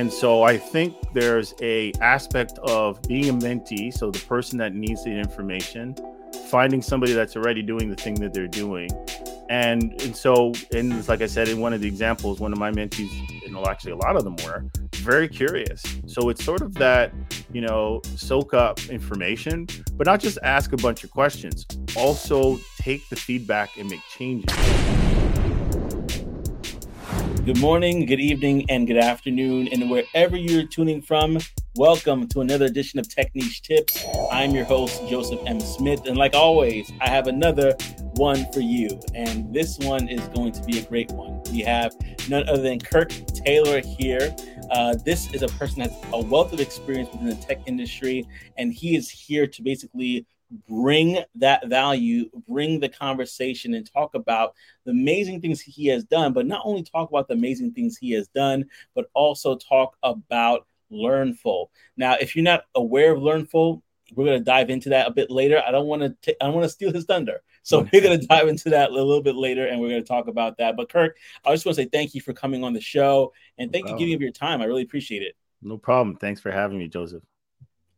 And so I think there's a aspect of being a mentee, so the person that needs the information, finding somebody that's already doing the thing that they're doing. And and so and like I said in one of the examples, one of my mentees, and actually a lot of them were very curious. So it's sort of that, you know, soak up information, but not just ask a bunch of questions. Also take the feedback and make changes. Good morning, good evening, and good afternoon. And wherever you're tuning from, welcome to another edition of Tech Niche Tips. I'm your host, Joseph M. Smith. And like always, I have another one for you. And this one is going to be a great one. We have none other than Kirk Taylor here. Uh, this is a person that's a wealth of experience within the tech industry, and he is here to basically bring that value, bring the conversation, and talk about the amazing things he has done. But not only talk about the amazing things he has done, but also talk about Learnfull. Now, if you're not aware of Learnfull, we're going to dive into that a bit later. I don't want to. I don't want to steal his thunder. So we're going to dive into that a little bit later, and we're going to talk about that. But Kirk, I just want to say thank you for coming on the show, and thank you for giving up your time. I really appreciate it. No problem. Thanks for having me, Joseph.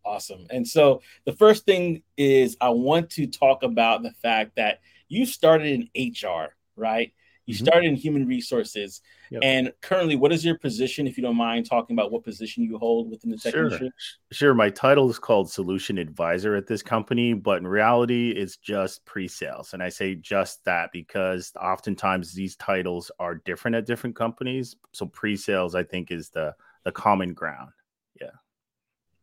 Awesome. And so the first thing is I want to talk about the fact that you started in HR, right? You mm-hmm. started in human resources. Yep. And currently, what is your position, if you don't mind talking about what position you hold within the tech sure. industry? Sure. My title is called Solution Advisor at this company, but in reality, it's just pre sales. And I say just that because oftentimes these titles are different at different companies. So pre sales, I think, is the, the common ground.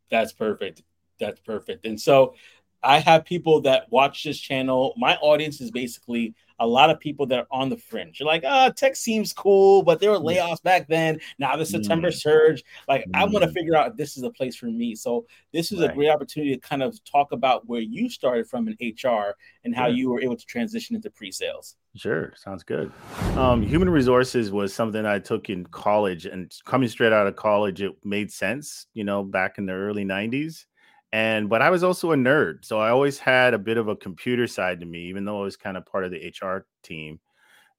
That's perfect. That's perfect. And so I have people that watch this channel. My audience is basically a lot of people that are on the fringe. You're like, ah, oh, tech seems cool, but there were layoffs back then. Now the September mm. surge. Like, mm. I want to figure out if this is a place for me. So this is right. a great opportunity to kind of talk about where you started from in HR and how yeah. you were able to transition into pre-sales. Sure, sounds good. Um, human resources was something I took in college, and coming straight out of college, it made sense. You know, back in the early '90s and but I was also a nerd, so I always had a bit of a computer side to me, even though I was kind of part of the HR team.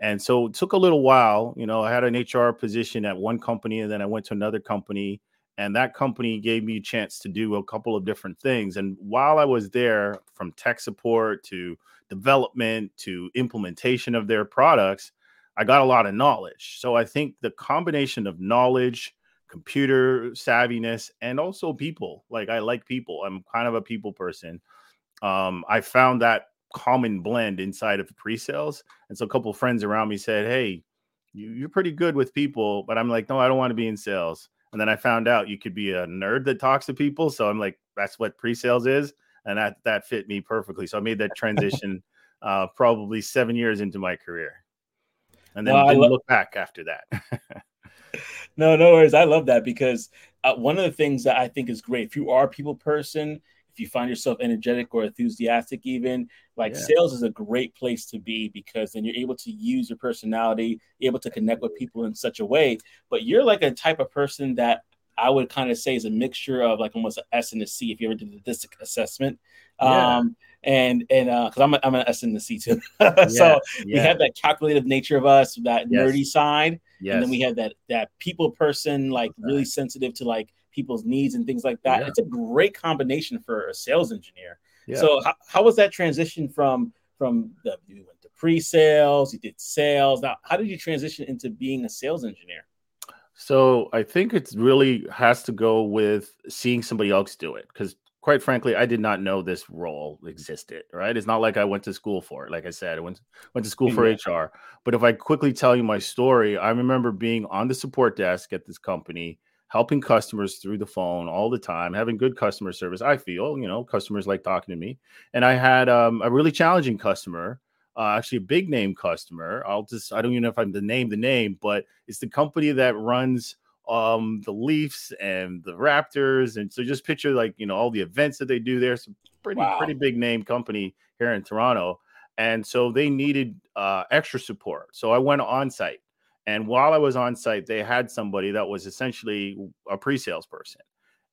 And so it took a little while. You know, I had an HR position at one company, and then I went to another company, and that company gave me a chance to do a couple of different things. And while I was there, from tech support to development to implementation of their products, I got a lot of knowledge. So I think the combination of knowledge computer savviness and also people. Like I like people. I'm kind of a people person. Um, I found that common blend inside of pre-sales. And so a couple friends around me said, Hey, you, you're pretty good with people, but I'm like, no, I don't want to be in sales. And then I found out you could be a nerd that talks to people. So I'm like, that's what pre-sales is. And that that fit me perfectly. So I made that transition uh, probably seven years into my career. And then well, didn't look back after that. No, no worries. I love that because uh, one of the things that I think is great if you are a people person, if you find yourself energetic or enthusiastic, even like yeah. sales is a great place to be because then you're able to use your personality, able to connect with people in such a way. But you're like a type of person that I would kind of say is a mixture of like almost an S and a C if you ever did the DISC assessment. Yeah. Um, and and because uh, I'm a, I'm an S and a C too, so we have that calculative nature of us, that yes. nerdy side, and then we have that that people person, like right. really sensitive to like people's needs and things like that. Yeah. It's a great combination for a sales engineer. Yeah. So how, how was that transition from from the you went to pre-sales, you did sales. Now, how did you transition into being a sales engineer? So I think it really has to go with seeing somebody else do it because quite frankly, I did not know this role existed. Right? It's not like I went to school for it. Like I said, I went went to school for yeah. HR. But if I quickly tell you my story, I remember being on the support desk at this company, helping customers through the phone all the time, having good customer service. I feel, you know, customers like talking to me, and I had um, a really challenging customer. Uh, actually, a big name customer. I'll just, I don't even know if I'm the name the name, but it's the company that runs um the Leafs and the Raptors, and so just picture like you know all the events that they do there. Some pretty wow. pretty big name company here in Toronto, and so they needed uh, extra support. So I went on site, and while I was on site, they had somebody that was essentially a pre-sales person,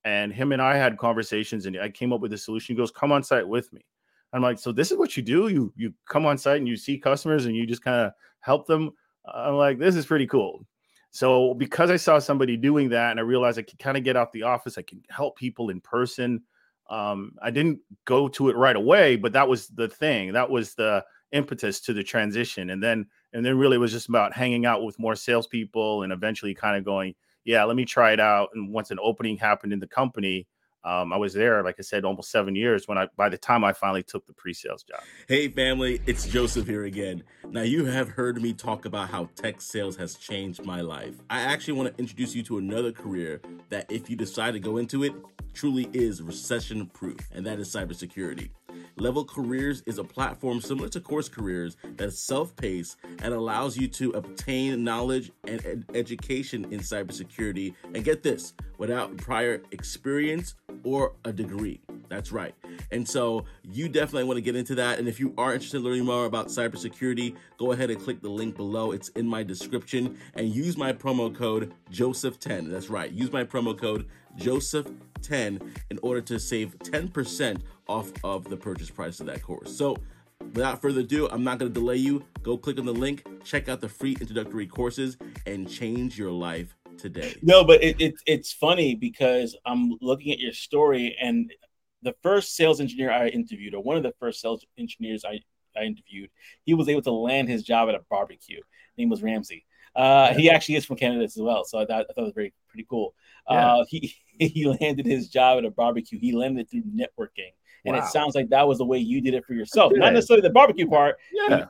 and him and I had conversations, and I came up with a solution. He goes, "Come on site with me." I'm like, "So this is what you do? You you come on site and you see customers and you just kind of help them." I'm like, "This is pretty cool." So because I saw somebody doing that and I realized I could kind of get out the office, I can help people in person. Um, I didn't go to it right away, but that was the thing. That was the impetus to the transition. And then and then really was just about hanging out with more salespeople and eventually kind of going, yeah, let me try it out. And once an opening happened in the company, um, I was there, like I said, almost seven years when I, by the time I finally took the pre sales job. Hey, family, it's Joseph here again. Now, you have heard me talk about how tech sales has changed my life. I actually want to introduce you to another career that, if you decide to go into it, truly is recession proof, and that is cybersecurity. Leveld Careers is a platform similar to Course Careers that is self paced and allows you to obtain knowledge and ed- education in cybersecurity. And get this without prior experience or a degree. That's right. And so you definitely want to get into that. And if you are interested in learning more about cybersecurity, go ahead and click the link below. It's in my description and use my promo code Joseph10. That's right. Use my promo code Joseph10 in order to save 10% off of the purchase price of that course. So without further ado, I'm not going to delay you. Go click on the link, check out the free introductory courses, and change your life today. No, but it, it, it's funny because I'm looking at your story, and the first sales engineer I interviewed, or one of the first sales engineers I, I interviewed, he was able to land his job at a barbecue. His name was Ramsey. Uh, he actually is from Canada as well, so I thought, I thought it was very pretty cool. Yeah. Uh, he he landed his job at a barbecue. He landed through networking, and wow. it sounds like that was the way you did it for yourself. Not necessarily the barbecue part. Yeah. A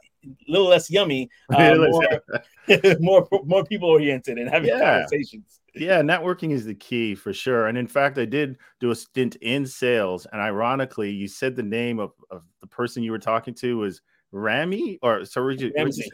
little less yummy, uh, more, more, more people oriented and having yeah. conversations. Yeah, networking is the key for sure. And in fact, I did do a stint in sales, and ironically, you said the name of, of the person you were talking to was Rami, or sorry, Ramsey.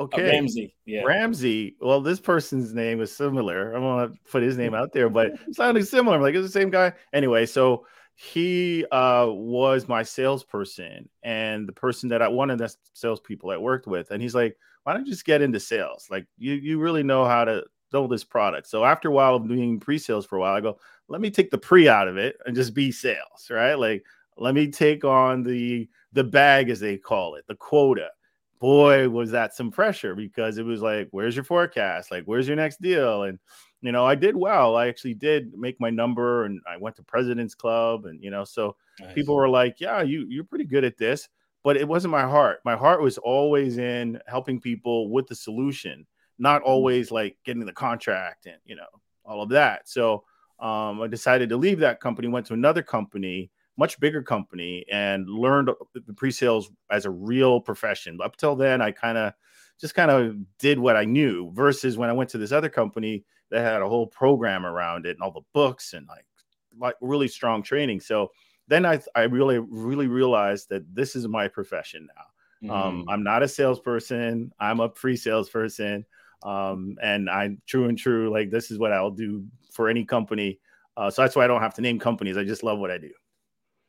Okay. Ramsey. Yeah. Ramsey. Well, this person's name is similar. I'm gonna put his name out there, but sounded similar. I'm like, it's the same guy. Anyway, so he uh, was my salesperson and the person that I of the salespeople I worked with. And he's like, why don't you just get into sales? Like you you really know how to sell this product. So after a while of doing pre-sales for a while, I go, let me take the pre out of it and just be sales, right? Like let me take on the the bag as they call it, the quota boy, was that some pressure because it was like, where's your forecast? Like, where's your next deal? And you know, I did well. I actually did make my number, and I went to President's Club, and you know, so nice. people were like, "Yeah, you you're pretty good at this." But it wasn't my heart. My heart was always in helping people with the solution, not mm-hmm. always like getting the contract and you know all of that. So um, I decided to leave that company, went to another company, much bigger company and learned the pre-sales as a real profession. Up till then, I kind of just kind of did what I knew versus when I went to this other company that had a whole program around it and all the books and like like really strong training. So then I I really really realized that this is my profession now. Um, mm-hmm. Um, I'm not a salesperson. I'm a pre salesperson. Um, and I'm true and true. Like this is what I'll do for any company. Uh, so that's why I don't have to name companies. I just love what I do.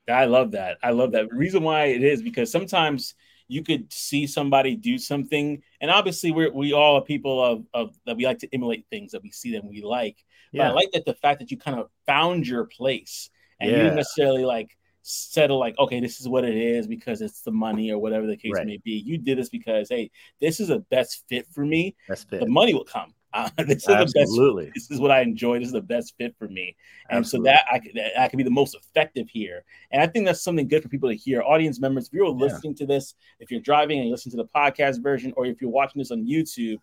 I love that. I love that. The reason why it is because sometimes you could see somebody do something, and obviously we're we all are people of, of that we like to emulate things that we see them we like. Yeah. But I like that the fact that you kind of found your place and yeah. you didn't necessarily like settle like okay this is what it is because it's the money or whatever the case right. may be you did this because hey this is a best fit for me best fit. the money will come uh, this is Absolutely. the best. This is what I enjoy. This is the best fit for me, and Absolutely. so that I that I can be the most effective here. And I think that's something good for people to hear. Audience members, if you're listening yeah. to this, if you're driving and you listen to the podcast version, or if you're watching this on YouTube,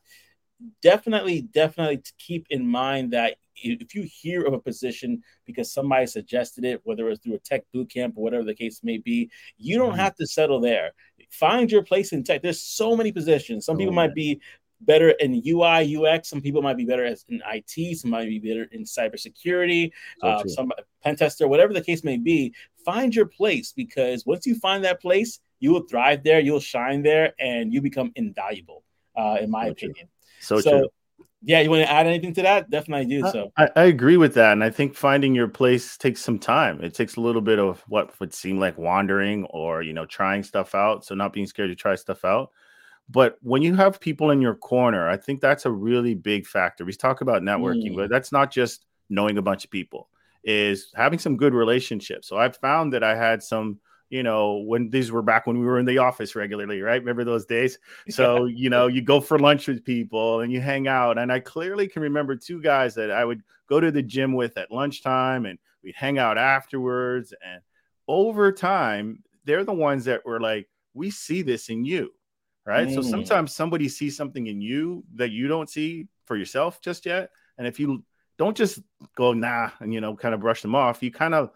definitely, definitely keep in mind that if you hear of a position because somebody suggested it, whether it's through a tech boot camp or whatever the case may be, you don't mm-hmm. have to settle there. Find your place in tech. There's so many positions. Some oh, people might be better in UI, UX. Some people might be better as in IT. Some might be better in cybersecurity, so uh, some pen tester, whatever the case may be. Find your place because once you find that place, you will thrive there, you'll shine there, and you become invaluable, uh, in my so opinion. So, so true. Yeah, you want to add anything to that? Definitely do. So I, I, agree with that, and I think finding your place takes some time. It takes a little bit of what would seem like wandering or you know trying stuff out. So not being scared to try stuff out. But when you have people in your corner, I think that's a really big factor. We talk about networking, mm. but that's not just knowing a bunch of people, is having some good relationships. So I've found that I had some, you know, when these were back when we were in the office regularly, right? Remember those days? So, you know, you go for lunch with people and you hang out. And I clearly can remember two guys that I would go to the gym with at lunchtime and we'd hang out afterwards. And over time, they're the ones that were like, we see this in you, right? Mm. So sometimes somebody sees something in you that you don't see for yourself just yet. And if you don't just go, nah, and, you know, kind of brush them off, you kind of,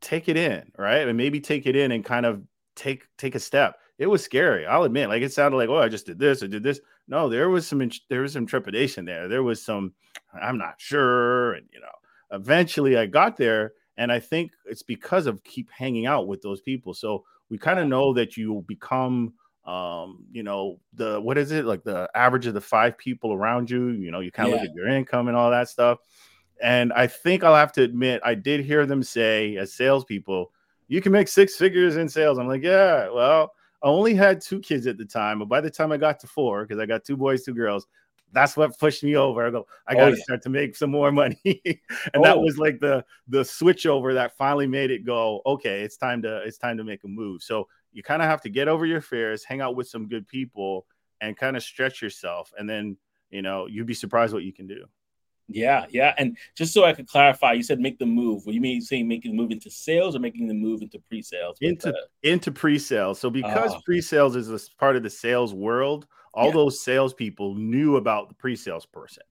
take it in, right? And maybe take it in and kind of take take a step. It was scary. I'll admit. Like it sounded like, oh, I just did this, I did this. No, there was some there was some trepidation there. There was some, I'm not sure, and you know, eventually I got there, and I think it's because of keep hanging out with those people. So we kind of know that you become um you know the what is it like the average of the five people around you you know you kind of yeah. look at your income and all that stuff and I think I'll have to admit, I did hear them say as salespeople, you can make six figures in sales. I'm like, yeah, well, I only had two kids at the time, but by the time I got to four, because I got two boys, two girls, that's what pushed me over. I go, I got to oh, yeah. start to make some more money, and oh. that was like the the switch over that finally made it go. Okay, it's time to it's time to make a move. So you kind of have to get over your fears, hang out with some good people, and kind of stretch yourself, and then you know you'd be surprised what you can do. Yeah, yeah. And just so I could clarify, you said make the move. What you mean saying making the move into sales or making the move into pre-sales? Into uh, into pre-sales. So because uh, pre-sales is a part of the sales world, all yeah. those salespeople knew about the pre-sales person.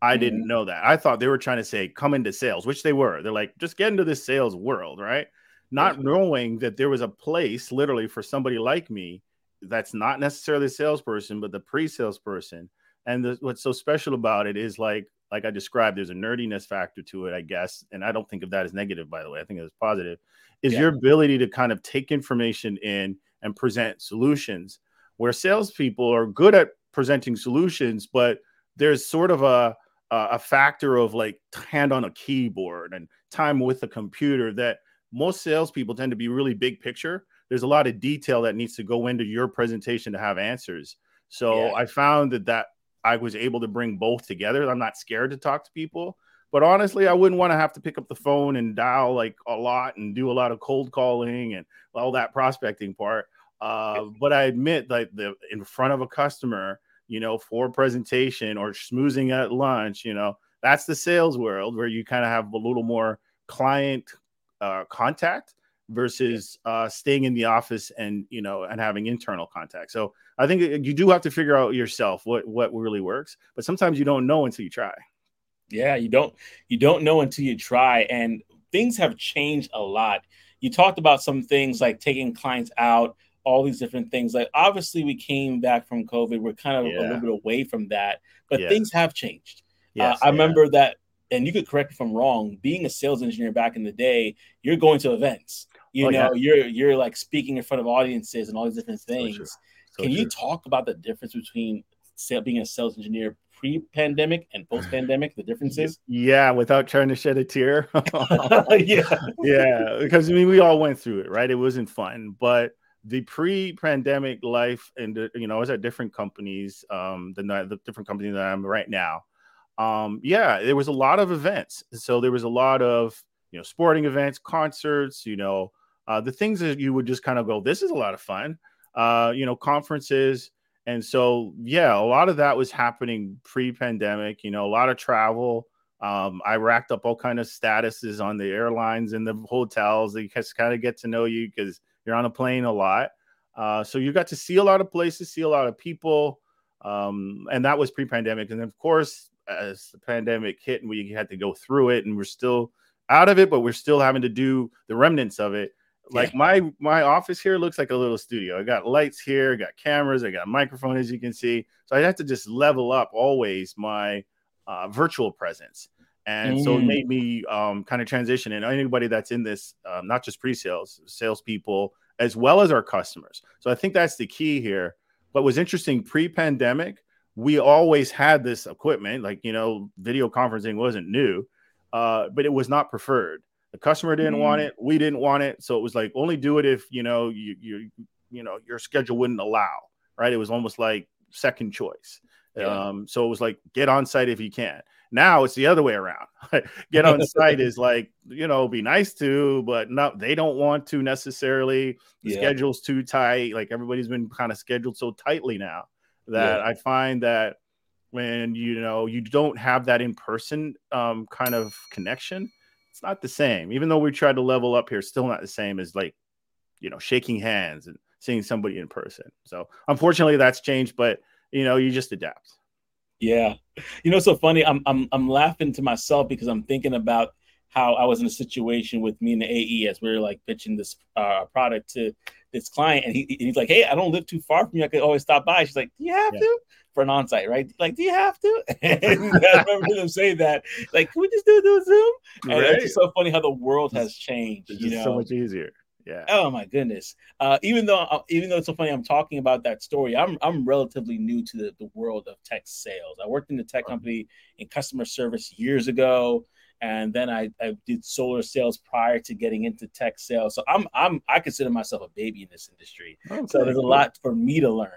I mm-hmm. didn't know that. I thought they were trying to say come into sales, which they were. They're like, just get into this sales world, right? Not knowing that there was a place literally for somebody like me that's not necessarily a salesperson, but the pre-sales person. And the, what's so special about it is like like I described, there's a nerdiness factor to it, I guess. And I don't think of that as negative, by the way. I think it's positive. Is yeah. your ability to kind of take information in and present solutions where salespeople are good at presenting solutions, but there's sort of a a factor of like hand on a keyboard and time with a computer that most salespeople tend to be really big picture. There's a lot of detail that needs to go into your presentation to have answers. So yeah. I found that that I was able to bring both together. I'm not scared to talk to people, but honestly, I wouldn't want to have to pick up the phone and dial like a lot and do a lot of cold calling and all that prospecting part. Uh, but I admit that the in front of a customer, you know, for a presentation or schmoozing at lunch, you know, that's the sales world where you kind of have a little more client uh, contact versus uh, staying in the office and you know and having internal contact. So I think you do have to figure out yourself what what really works, but sometimes you don't know until you try. Yeah, you don't you don't know until you try, and things have changed a lot. You talked about some things like taking clients out, all these different things. Like obviously, we came back from COVID, we're kind of yeah. a little bit away from that, but yes. things have changed. Yes, uh, I yeah. remember that and you could correct me if I'm wrong, being a sales engineer back in the day, you're going to events. You oh, know, yeah. you're you're like speaking in front of audiences and all these different things. So so Can true. you talk about the difference between being a sales engineer pre-pandemic and post-pandemic the differences yeah without trying to shed a tear yeah yeah because i mean we all went through it right it wasn't fun but the pre-pandemic life and you know i was at different companies um the, the different companies that i'm right now um yeah there was a lot of events so there was a lot of you know sporting events concerts you know uh, the things that you would just kind of go, this is a lot of fun, uh, you know, conferences. And so, yeah, a lot of that was happening pre-pandemic. You know, a lot of travel. Um, I racked up all kind of statuses on the airlines and the hotels. They just kind of get to know you because you're on a plane a lot. Uh, so you got to see a lot of places, see a lot of people, um, and that was pre-pandemic. And of course, as the pandemic hit and we had to go through it, and we're still out of it, but we're still having to do the remnants of it. Like yeah. my my office here looks like a little studio. I got lights here, I got cameras, I got a microphone as you can see. So I have to just level up always my uh, virtual presence. And mm. so it mm. made me um, kind of transition. And anybody that's in this, um, not just pre-sales, salespeople, as well as our customers. So I think that's the key here. What was interesting pre-pandemic, we always had this equipment, like you know, video conferencing wasn't new, uh, but it was not preferred. The customer didn't mm. want it. We didn't want it. So it was like only do it if you know you you you know your schedule wouldn't allow. Right. It was almost like second choice. Yeah. Um, so it was like get on site if you can. Now it's the other way around. Get on site is like, you know, be nice to, but not they don't want to necessarily. The yeah. schedule's too tight. Like everybody's been kind of scheduled so tightly now that yeah. I find that when you know you don't have that in person um, kind of connection, it's not the same. Even though we tried to level up here, still not the same as like, you know, shaking hands and seeing somebody in person. So unfortunately, that's changed, but you know, you just adapt. Yeah, you know, so funny. I'm I'm I'm laughing to myself because I'm thinking about how I was in a situation with me and the AE as we were like pitching this uh, product to this client, and he, he's like, "Hey, I don't live too far from you. I could always stop by." She's like, "Do you have yeah. to?" For an on-site, right? Like, do you have to? And I remember them saying that. Like, can we just do, do a Zoom? And right. it's just so funny how the world has changed. It's you know, so much easier. Yeah. Oh my goodness. Uh, even though uh, even though it's so funny, I'm talking about that story. I'm I'm relatively new to the, the world of tech sales. I worked in the tech company in customer service years ago, and then I, I did solar sales prior to getting into tech sales. So I'm I'm I consider myself a baby in this industry. Okay, so there's a lot for me to learn.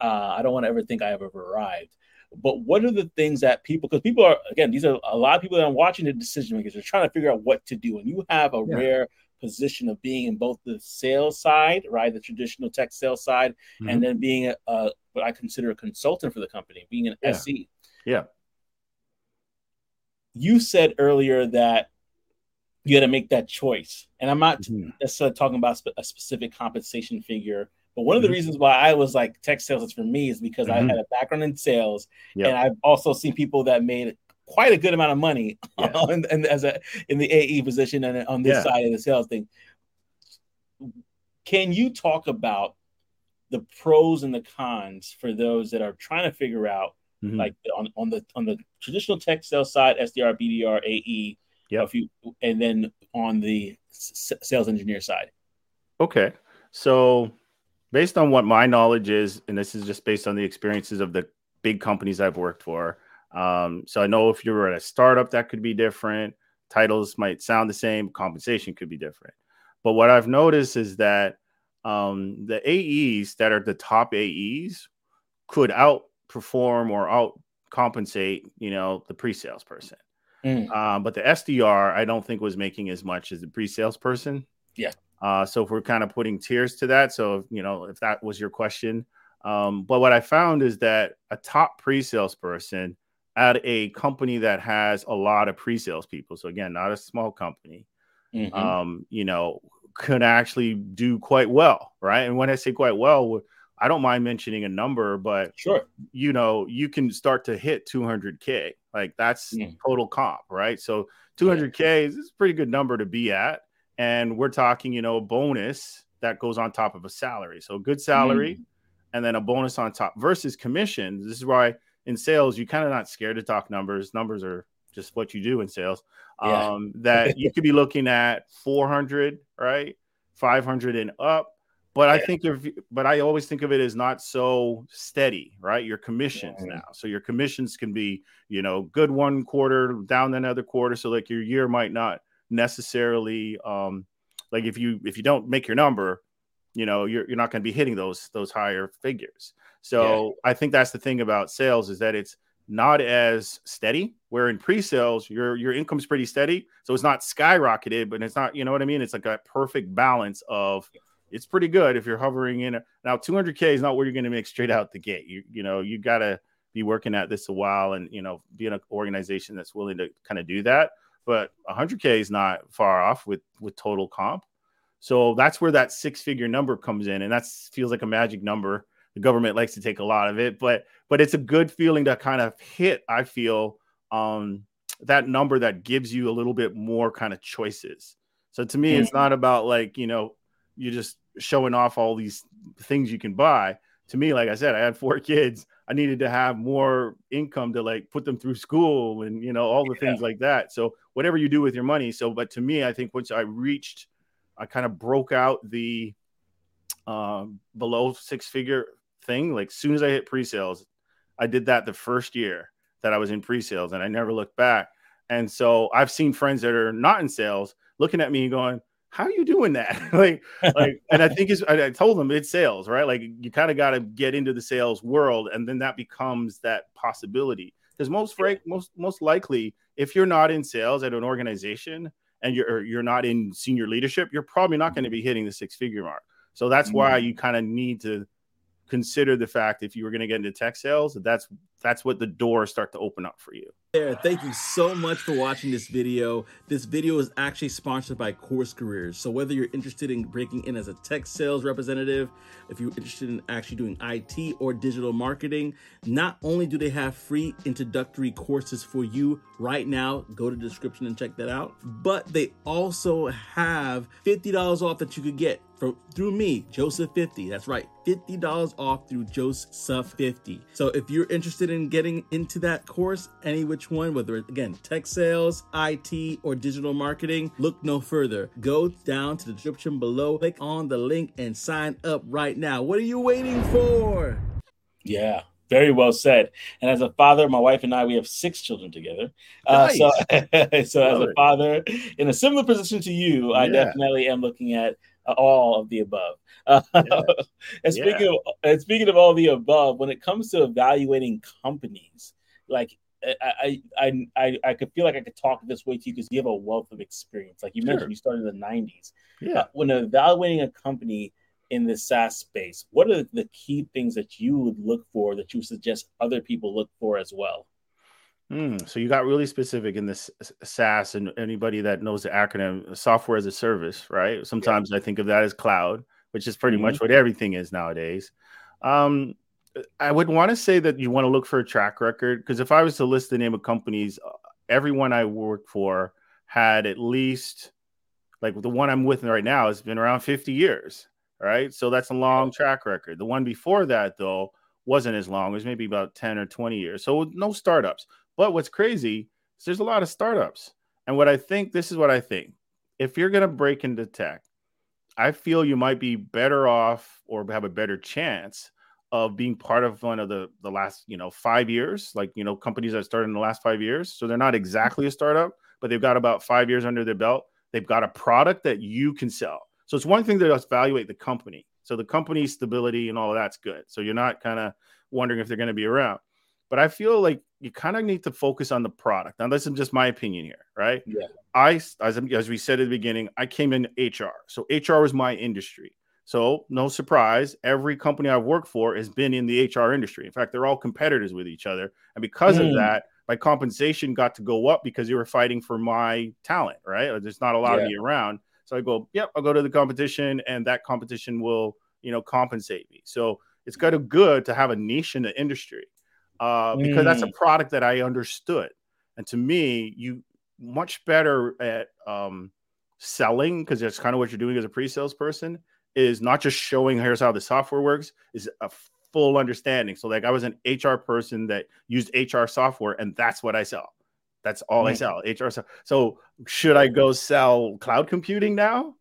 Uh, I don't want to ever think I have ever arrived. But what are the things that people, because people are, again, these are a lot of people that are watching the decision makers, They're trying to figure out what to do. And you have a yeah. rare position of being in both the sales side, right, the traditional tech sales side, mm-hmm. and then being a, a, what I consider a consultant for the company, being an yeah. SE. Yeah. You said earlier that you got to make that choice, and I'm not mm-hmm. necessarily talking about a specific compensation figure. But one of the mm-hmm. reasons why I was like tech sales is for me is because I mm-hmm. had a background in sales, yep. and I've also seen people that made quite a good amount of money yeah. on, and as a in the AE position and on this yeah. side of the sales thing. Can you talk about the pros and the cons for those that are trying to figure out mm-hmm. like on, on the on the traditional tech sales side, SDR, BDR, AE, yeah, if you and then on the s- sales engineer side. Okay, so based on what my knowledge is, and this is just based on the experiences of the big companies I've worked for, um, so I know if you were at a startup, that could be different. Titles might sound the same, compensation could be different. But what I've noticed is that um, the AEs that are the top AEs could outperform or out compensate, you know, the pre-sales person. Mm. Um, but the SDR, I don't think was making as much as the pre-sales person. Yeah. Uh, so if we're kind of putting tiers to that, so you know, if that was your question, um, but what I found is that a top pre-sales person at a company that has a lot of pre-sales people so again not a small company mm-hmm. um, you know could actually do quite well right and when i say quite well i don't mind mentioning a number but sure you know you can start to hit 200k like that's mm. total comp right so 200k yeah. is a pretty good number to be at and we're talking you know a bonus that goes on top of a salary so a good salary mm. and then a bonus on top versus commissions this is why in sales, you're kind of not scared to talk numbers. Numbers are just what you do in sales. Yeah. Um, that you could be looking at 400, right? 500 and up. But yeah. I think if, but I always think of it as not so steady, right? Your commissions yeah. now. So your commissions can be, you know, good one quarter, down another quarter. So like your year might not necessarily, um, like if you if you don't make your number, you know, you're you're not going to be hitting those those higher figures. So yeah. I think that's the thing about sales is that it's not as steady. Where in pre-sales, your your income's pretty steady, so it's not skyrocketed, but it's not, you know what I mean? It's like a perfect balance of it's pretty good if you're hovering in. A, now, 200k is not where you're going to make straight out the gate. You you know you got to be working at this a while and you know be in an organization that's willing to kind of do that. But 100k is not far off with with total comp. So that's where that six figure number comes in, and that feels like a magic number the government likes to take a lot of it, but but it's a good feeling to kind of hit. I feel um, that number that gives you a little bit more kind of choices. So to me, mm-hmm. it's not about like you know you just showing off all these things you can buy. To me, like I said, I had four kids. I needed to have more income to like put them through school and you know all the yeah. things like that. So whatever you do with your money. So, but to me, I think once I reached, I kind of broke out the um, below six figure thing. Like soon as I hit pre-sales, I did that the first year that I was in pre-sales and I never looked back. And so I've seen friends that are not in sales looking at me going, how are you doing that? like, like, and I think it's, I, I told them it's sales, right? Like you kind of got to get into the sales world and then that becomes that possibility. because most frank most most likely if you're not in sales at an organization and you're you're not in senior leadership you're probably not going to be hitting the six figure mark so that's mm-hmm. why you kind of need to consider the fact if you were going to get into tech sales that's that's what the doors start to open up for you. There thank you so much for watching this video. This video is actually sponsored by course careers. So whether you're interested in breaking in as a tech sales representative if you're interested in actually doing it or digital marketing not only do they have free introductory courses for you right now go to the description and check that out but they also have $50 off that you could get from through me, Joseph 50. That's right, $50 off through Joseph 50. So if you're interested in getting into that course, any which one, whether it's again tech sales, IT, or digital marketing, look no further. Go down to the description below, click on the link, and sign up right now. What are you waiting for? Yeah, very well said. And as a father, my wife and I, we have six children together. Nice. Uh, so, so as a father, in a similar position to you, yeah. I definitely am looking at all of the above. Uh, yeah. and speaking yeah. of and speaking of all the above, when it comes to evaluating companies, like I I I I could feel like I could talk this way to you because you have a wealth of experience. Like you sure. mentioned, you started in the '90s. Yeah. Uh, when evaluating a company in the SaaS space, what are the key things that you would look for that you suggest other people look for as well? Mm, so you got really specific in this SaaS, and anybody that knows the acronym, software as a service, right? Sometimes yeah. I think of that as cloud, which is pretty mm-hmm. much what everything is nowadays. Um, I would want to say that you want to look for a track record because if I was to list the name of companies, uh, everyone I worked for had at least like the one I'm with right now has been around 50 years, right? So that's a long track record. The one before that, though, wasn't as long. It was maybe about 10 or 20 years. So no startups. But what's crazy is there's a lot of startups. And what I think, this is what I think. If you're going to break into tech, I feel you might be better off or have a better chance of being part of one of the the last you know five years. Like you know companies that started in the last five years. So they're not exactly a startup but they've got about five years under their belt. They've got a product that you can sell. So it's one thing to just evaluate the company. So the company stability and all that's good. So you're not kind of wondering if they're going to be around. But I feel like you kind of need to focus on the product. Now, this is just my opinion here, right? Yeah. I, as, as we said at the beginning, I came in HR. So HR was my industry. So, no surprise, every company I've worked for has been in the HR industry. In fact, they're all competitors with each other. And because mm. of that, my compensation got to go up because you were fighting for my talent, right? There's not a lot yeah. of me around. So I go, yep, I'll go to the competition and that competition will, you know, compensate me. So it's kind of good to have a niche in the industry uh, because mm. that's a mm. product that I understood. And to me, you much better at um, selling because that's kind of what you're doing as a pre-sales person is not just showing here's how the software works is a full understanding. So like I was an HR person that used HR software and that's what I sell. That's all mm. I sell. HR. So, so should I go sell cloud computing now?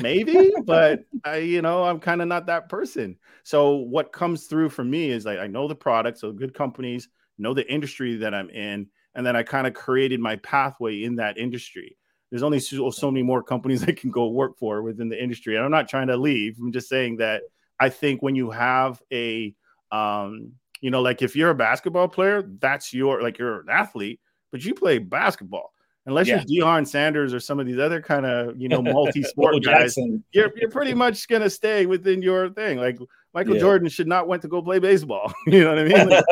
Maybe, but I, you know, I'm kind of not that person. So what comes through for me is like I know the product, so good companies know the industry that I'm in, and then I kind of created my pathway in that industry. There's only so, so many more companies I can go work for within the industry, and I'm not trying to leave. I'm just saying that I think when you have a, um, you know, like if you're a basketball player, that's your like you're an athlete, but you play basketball unless yeah. you're Deion Sanders or some of these other kind of you know multi-sport guys, you're you're pretty much gonna stay within your thing. Like Michael yeah. Jordan should not went to go play baseball. you know what I mean? Like,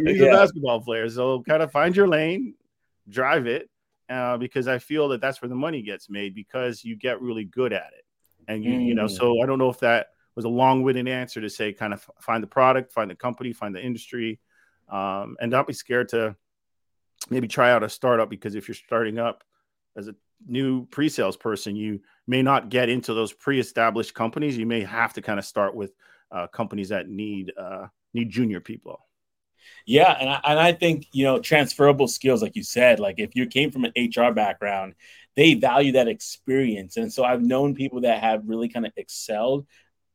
he's yeah. a basketball player, so kind of find your lane, drive it, uh, because I feel that that's where the money gets made because you get really good at it, and you mm. you know. Mm. So I don't know if that was a long-winded answer to say kind of find the product, find the company, find the industry, um, and don't be scared to maybe try out a startup because if you're starting up as a new pre-sales person, you may not get into those pre-established companies. You may have to kind of start with uh, companies that need uh, need junior people. Yeah, and I, and I think you know transferable skills, like you said, like if you came from an HR background, they value that experience, and so I've known people that have really kind of excelled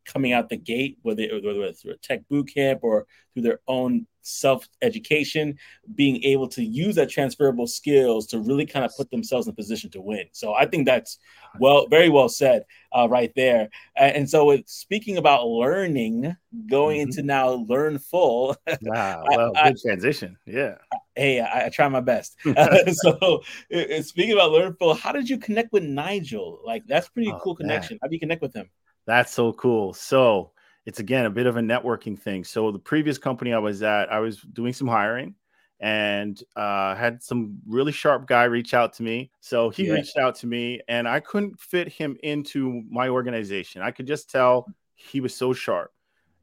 coming out the gate, whether, whether it's through a tech boot camp or through their own self education, being able to use that transferable skills to really kind of put themselves in a position to win. So I think that's well, very well said uh, right there. And so, with, speaking about learning, going mm-hmm. into now Learnfull. wow, well, I, good transition. Yeah. hey, I, I try my best. so, speaking about Learnfull, how did you connect with Nigel? Like, that's pretty oh, cool connection. Man. How do you connect with him? That's so cool. So, it's again a bit of a networking thing. So, the previous company I was at, I was doing some hiring and uh, had some really sharp guy reach out to me. So he yeah. reached out to me, and I couldn't fit him into my organization. I could just tell he was so sharp,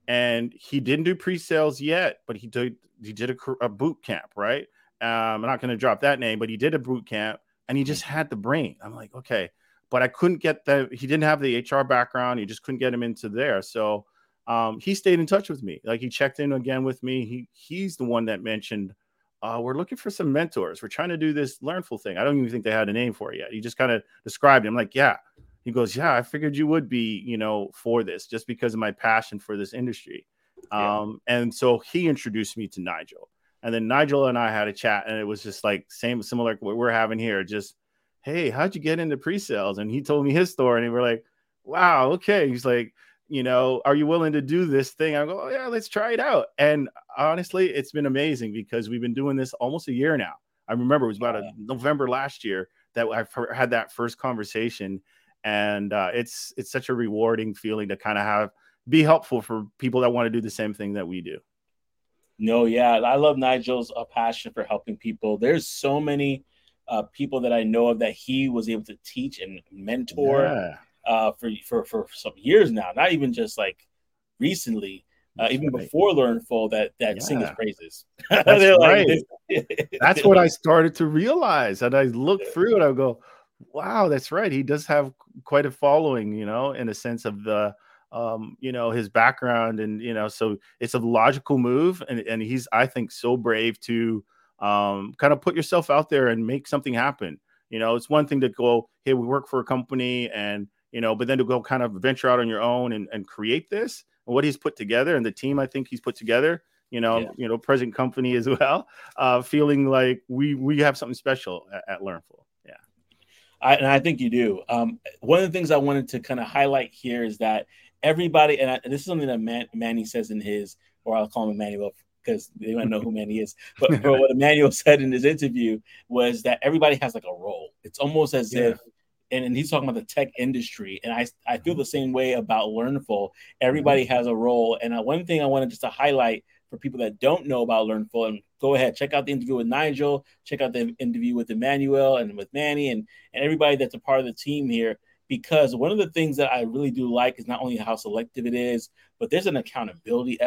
and he didn't do pre-sales yet, but he did. He did a, a boot camp, right? Um, I'm not going to drop that name, but he did a boot camp, and he just had the brain. I'm like, okay, but I couldn't get the. He didn't have the HR background. You just couldn't get him into there. So um, he stayed in touch with me. Like he checked in again with me. He he's the one that mentioned uh, we're looking for some mentors. We're trying to do this Learnfull thing. I don't even think they had a name for it yet. He just kind of described it. I'm like, yeah. He goes, yeah, I figured you would be, you know, for this just because of my passion for this industry. Yeah. Um, and so he introduced me to Nigel. And then Nigel and I had a chat, and it was just like same, similar what we're having here. Just, hey, how'd you get into pre-sales? And he told me his story, and we are like, wow, okay. He's like, you know, are you willing to do this thing? I go, oh, yeah, let's try it out. And honestly, it's been amazing because we've been doing this almost a year now. I remember it was about a November last year that I had that first conversation, and uh, it's it's such a rewarding feeling to kind of have be helpful for people that want to do the same thing that we do. No, yeah, I love Nigel's uh, passion for helping people. There's so many uh, people that I know of that he was able to teach and mentor. Yeah uh, for for for some years now. Not even just like recently, uh, even right. before Learnfull, that that yeah. sing his praises. That's right. That's what I started to realize, and I looked through it. I go, "Wow, that's right. He does have quite a following, you know, in a sense of the." um, you know, his background and you know, so it's a logical move, and and he's I think so brave to um, kind of put yourself out there and make something happen. You know, it's one thing to go, hey, we work for a company and you know, but then to go kind of venture out on your own and, and create this, and what he's put together and the team I think he's put together, you know, yeah. you know, present company as well, uh, feeling like we we have something special at, at Learnfull. Yeah. I, and I think you do. Um, one of the things I wanted to kind of highlight here is that everybody, and, I, and this is something that Man, Manny says in his, or I'll call him Emmanuel because they might know who Manny is. But, but what Emmanuel said in his interview was that everybody has like a role. It's almost as yeah. if and, and he's talking about the tech industry. And I, I feel the same way about Learnfull. Everybody mm-hmm. has a role. And uh, one thing I wanted just to highlight for people that don't know about Learnfull, and go ahead, check out the interview with Nigel, check out the interview with Emmanuel and with Manny and, and everybody that's a part of the team here. Because one of the things that I really do like is not only how selective it is, but there's an accountability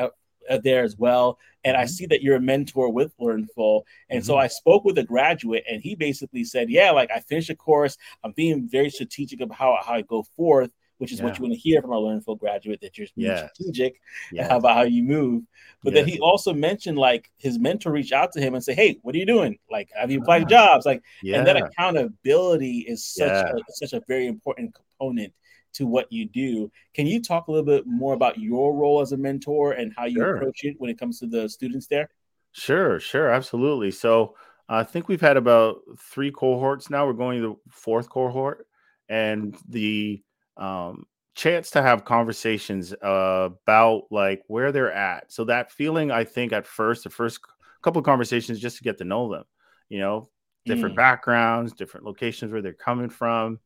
there as well. And I mm-hmm. see that you're a mentor with Learnfull. And mm-hmm. so I spoke with a graduate, and he basically said, Yeah, like I finished a course. I'm being very strategic about how, how I go forth, which is yeah. what you want to hear from a Learnfull graduate that you're being yeah. strategic yeah. about how you move. But then he also mentioned like his mentor reached out to him and say, Hey, what are you doing? Like, have you applied ah. jobs? Like, and that accountability is such a, such a very important component to what you do. Can you talk a little bit more about your role as a mentor and how you sure. approach it when it comes to the students there? Sure, sure, absolutely. So I think we've had about three cohorts now. We're going to the fourth cohort, and the um, chance to have conversations uh, about like where they're at. So that feeling, I think, at first, the first couple of conversations, just to get to know them. You know, different mm. backgrounds, different locations where they're coming from.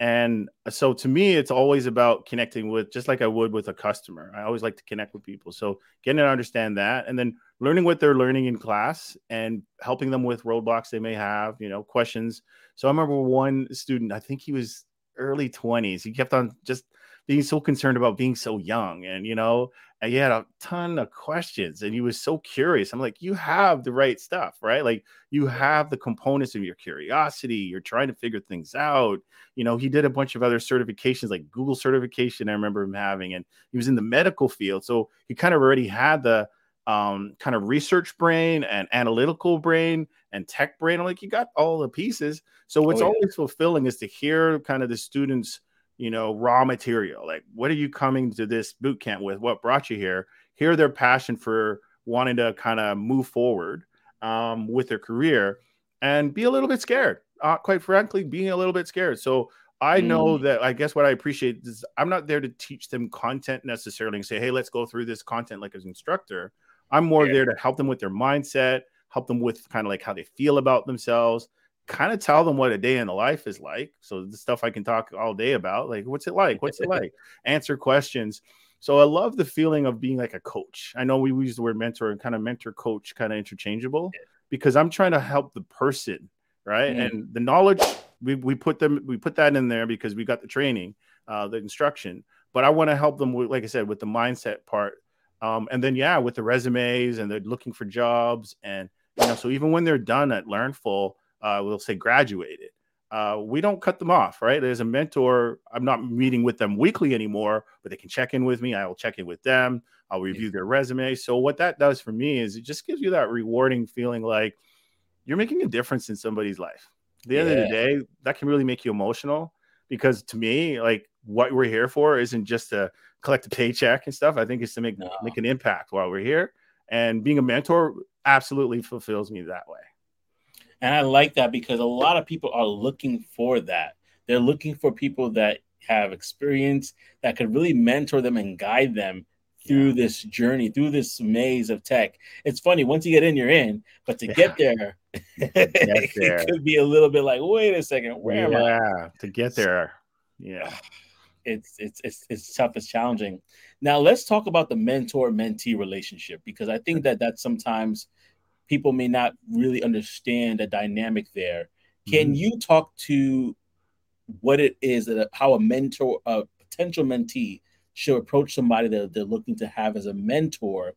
And so to me, it's always about connecting with, just like I would with a customer. I always like to connect with people. So getting to understand that and then learning what they're learning in class and helping them with roadblocks they may have, you know, questions. So I remember one student, I think he was early 20s. He kept on just being so concerned about being so young and, you know, and he had a ton of questions and he was so curious. I'm like, you have the right stuff, right? Like you have the components of your curiosity. You're trying to figure things out. You know, he did a bunch of other certifications, like Google certification. I remember him having, and he was in the medical field, so he kind of already had the um, kind of research brain and analytical brain and tech brain. I'm like, you got all the pieces. So what's oh, yeah. always fulfilling is to hear kind of the students you know, raw material. Like, what are you coming to this boot camp with? What brought you here? Hear their passion for wanting to kind of move forward um, with their career and be a little bit scared. Uh, quite frankly, being a little bit scared. So I know mm. that I guess what I appreciate is I'm not there to teach them content necessarily and say, hey, let's go through this content like an instructor. I'm more yeah. there to help them with their mindset, help them with kind of like how they feel about themselves, kind of tell them what a day in the life is like. So the stuff I can talk all day about, like what's it like? What's it like? Answer questions. So I love the feeling of being like a coach. I know we use the word mentor and kind of mentor coach kind of interchangeable because I'm trying to help the person, right? Mm. And the knowledge we, we put them we put that in there because we got the training, uh, the instruction. But I want to help them with, like I said, with the mindset part. Um, and then yeah, with the resumes and they're looking for jobs and you know, so even when they're done at Learnfull, uh, we'll say graduated. Uh, we don't cut them off, right? There's a mentor. I'm not meeting with them weekly anymore, but they can check in with me. I will check in with them. I'll review yeah. their resume. So what that does for me is it just gives you that rewarding feeling like you're making a difference in somebody's life. At the yeah. end of the day, that can really make you emotional because to me, like what we're here for isn't just to collect a paycheck and stuff. I think it's to make no. make an impact while we're here. And being a mentor absolutely fulfills me that way. And I like that because a lot of people are looking for that. They're looking for people that have experience that could really mentor them and guide them through yeah. this journey, through this maze of tech. It's funny, once you get in, you're in, but to yeah. get there, it could be a little bit like, wait a second, where yeah, am I? To get there. Yeah. It's it's it's it's tough, it's challenging. Now let's talk about the mentor mentee relationship because I think that that sometimes people may not really understand the dynamic there. Can mm-hmm. you talk to what it is that how a mentor, a potential mentee, should approach somebody that they're looking to have as a mentor,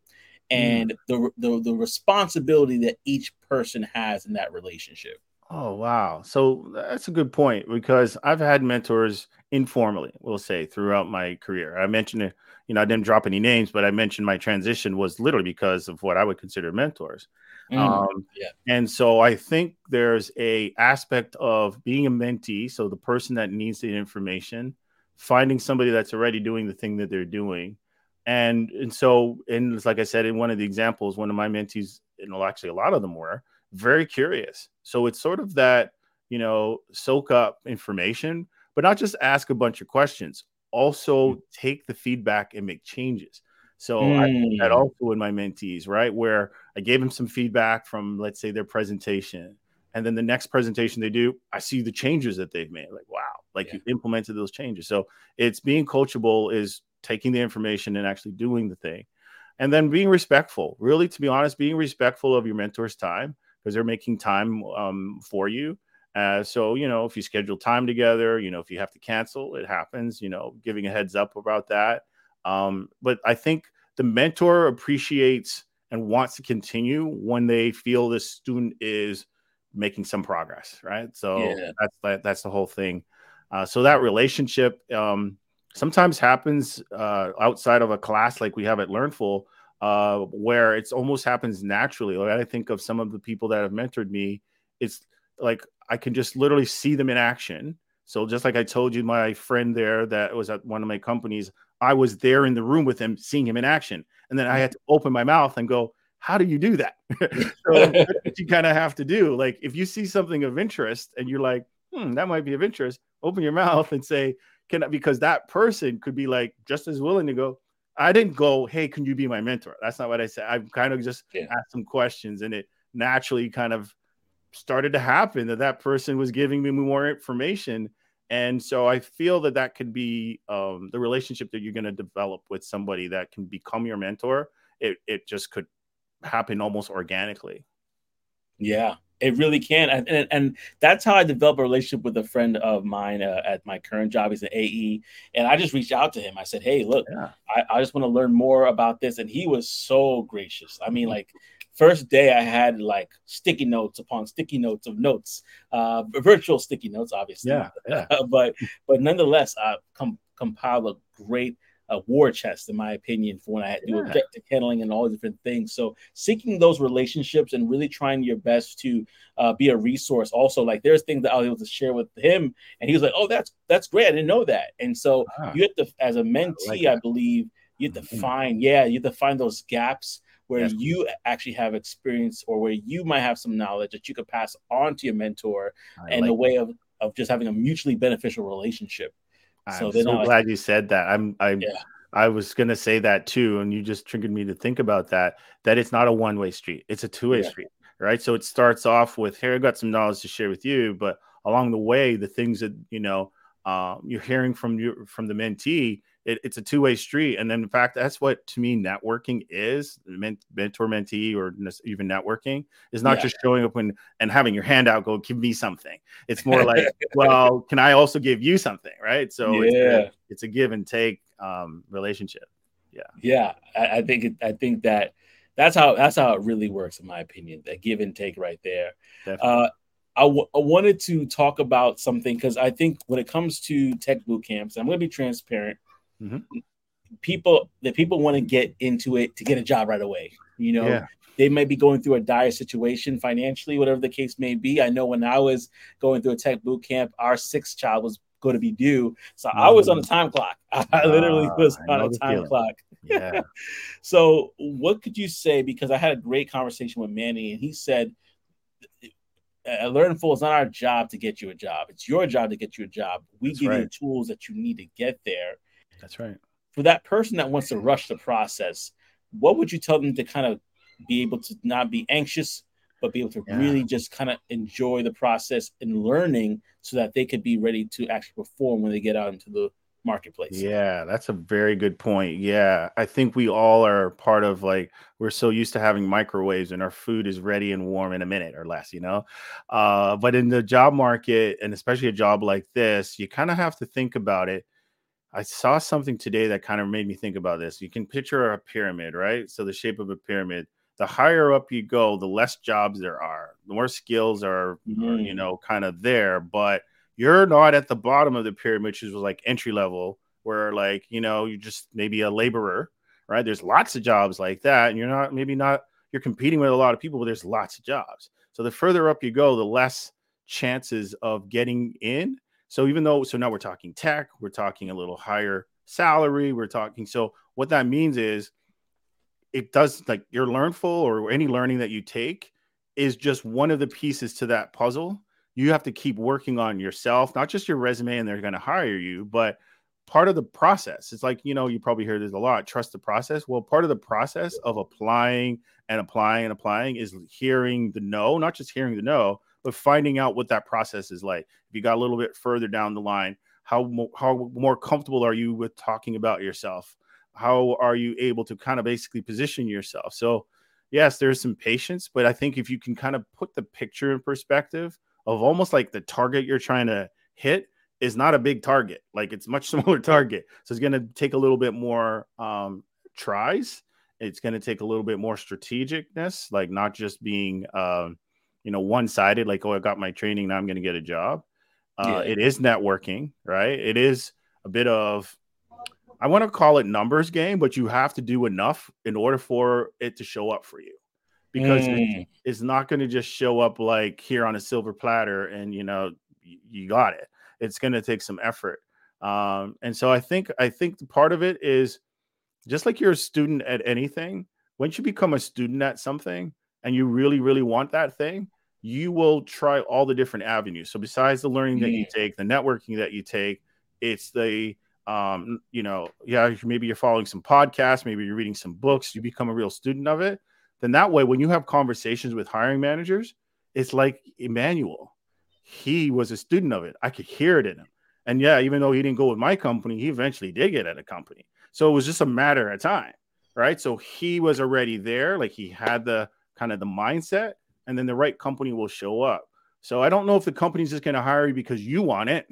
and mm. the, the the responsibility that each person has in that relationship? Oh wow! So that's a good point because I've had mentors informally, we'll say, throughout my career. I mentioned it, you know, I didn't drop any names, but I mentioned my transition was literally because of what I would consider mentors. Mm, um, yeah. And so I think there's a aspect of being a mentee, so the person that needs the information, finding somebody that's already doing the thing that they're doing, and and so and like I said in one of the examples, one of my mentees, and actually a lot of them were very curious. So it's sort of that you know soak up information, but not just ask a bunch of questions. Also mm. take the feedback and make changes. So mm. I did that hmm. also in my mentees, right? Where I gave them some feedback from, let's say, their presentation. And then the next presentation they do, I see the changes that they've made. Like, wow, like yeah. you implemented those changes. So it's being coachable is taking the information and actually doing the thing. And then being respectful, really, to be honest, being respectful of your mentor's time because they're making time um, for you. Uh, so, you know, if you schedule time together, you know, if you have to cancel, it happens, you know, giving a heads up about that um, but I think the mentor appreciates and wants to continue when they feel the student is making some progress, right? So yeah. that's that, that's the whole thing. Uh, so that relationship um, sometimes happens uh, outside of a class like we have at Learnfull, uh, where it's almost happens naturally. Like I think of some of the people that have mentored me, it's like I can just literally see them in action. So just like I told you, my friend there that was at one of my companies, I was there in the room with him, seeing him in action. And then I had to open my mouth and go, How do you do that? so you kind of have to do. Like, if you see something of interest and you're like, Hmm, that might be of interest, open your mouth and say, Can I? Because that person could be like just as willing to go, I didn't go, Hey, can you be my mentor? That's not what I said. I kind of just yeah. asked some questions and it naturally kind of started to happen that that person was giving me more information and so I feel that that could be um, the relationship that you're going to develop with somebody that can become your mentor. It, it just could happen almost organically. Yeah, it really can. And, and, that's how I developed a relationship with a friend of mine uh, at my current job. He's an AE. And I just reached out to him. I said, Hey, look, yeah. I, I just want to learn more about this. And he was so gracious. I mean, like, first day I had like sticky notes upon sticky notes of notes, uh, virtual sticky notes, obviously. Yeah, yeah. but but nonetheless, I com- compiled a great uh, war chest, in my opinion, for when I had to do yeah. objective handling and all different things. So seeking those relationships and really trying your best to uh, be a resource. Also, like there's things that I was able to share with him, and he was like, "Oh, that's that's great. I didn't know that." And so ah, you have to, as a mentee, I, like I believe, you have to mm-hmm. find, yeah, you have to find those gaps where yes. you actually have experience or where you might have some knowledge that you could pass on to your mentor I and like a way of, of just having a mutually beneficial relationship. I'm so, so glad you said that. I'm I'm yeah. I was gonna say that too, and you just triggered me to think about that. That it's not a one way street; it's a two way yeah. street, right? So it starts off with, "Here, I got some knowledge to share with you," but along the way, the things that you know um, you're hearing from you from the mentee, it, it's a two way street. And then, in fact, that's what to me networking is mentor mentee or even networking is not yeah. just showing up when and having your hand out, go give me something. It's more like, well, can I also give you something? Right. So yeah. it's, a, it's a give and take um, relationship. Yeah. Yeah. I, I think it, I think that that's how that's how it really works in my opinion that give and take right there uh, I, w- I wanted to talk about something because i think when it comes to tech boot camps i'm going to be transparent mm-hmm. people that people want to get into it to get a job right away you know yeah. they may be going through a dire situation financially whatever the case may be i know when i was going through a tech boot camp our sixth child was going to be due so mm-hmm. i was on a time clock i literally uh, was on a time feeling. clock yeah. so, what could you say? Because I had a great conversation with Manny, and he said, "At Learnfull, it's not our job to get you a job. It's your job to get you a job. We That's give right. you the tools that you need to get there." That's right. For that person that wants to rush the process, what would you tell them to kind of be able to not be anxious, but be able to yeah. really just kind of enjoy the process and learning so that they could be ready to actually perform when they get out into the marketplace. Yeah, that's a very good point. Yeah, I think we all are part of like we're so used to having microwaves and our food is ready and warm in a minute or less, you know. Uh, but in the job market and especially a job like this, you kind of have to think about it. I saw something today that kind of made me think about this. You can picture a pyramid, right? So the shape of a pyramid. The higher up you go, the less jobs there are. The more skills are, mm-hmm. are you know, kind of there, but you're not at the bottom of the pyramid, which is like entry level, where like you know you're just maybe a laborer, right? There's lots of jobs like that, and you're not maybe not you're competing with a lot of people, but there's lots of jobs. So the further up you go, the less chances of getting in. So even though so now we're talking tech, we're talking a little higher salary, we're talking so what that means is it does like your learnfull or any learning that you take is just one of the pieces to that puzzle you have to keep working on yourself, not just your resume and they're going to hire you, but part of the process. It's like, you know, you probably hear this a lot trust the process. Well, part of the process of applying and applying and applying is hearing the no, not just hearing the no, but finding out what that process is like. If you got a little bit further down the line, how, mo- how more comfortable are you with talking about yourself? How are you able to kind of basically position yourself? So, yes, there's some patience, but I think if you can kind of put the picture in perspective, of almost like the target you're trying to hit is not a big target. Like it's much smaller target. So it's going to take a little bit more um, tries. It's going to take a little bit more strategicness, like not just being, um, you know, one sided, like, oh, I got my training. Now I'm going to get a job. Uh, yeah. It is networking, right? It is a bit of, I want to call it numbers game, but you have to do enough in order for it to show up for you because mm. it's, it's, not going to just show up like here on a silver platter and you know you got it it's going to take some effort um, and so i think i think part of it is just like you're a student at anything once you become a student at something and you really really want that thing you will try all the different avenues so besides the learning that you take the networking that you take it's the um, you know yeah maybe you're following some podcasts maybe you're reading some books you become a real student of it then that way, when you have conversations with hiring managers, it's like Emmanuel. He was a student of it. I could hear it in him. And yeah, even though he didn't go with my company, he eventually did get at a company. So it was just a matter of time, right? So he was already there, like he had the kind of the mindset, and then the right company will show up. So I don't know if the company's just going to hire you because you want it.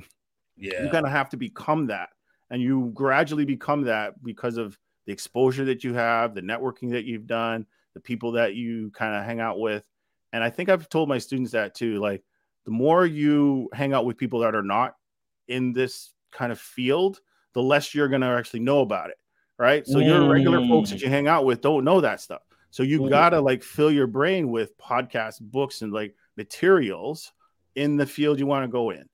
Yeah. You're going to have to become that. And you gradually become that because of the exposure that you have, the networking that you've done, the people that you kind of hang out with. And I think I've told my students that too. Like the more you hang out with people that are not in this kind of field, the less you're going to actually know about it. Right. So mm. your regular folks that you hang out with don't know that stuff. So you mm. got to like fill your brain with podcasts, books, and like materials in the field you want to go in.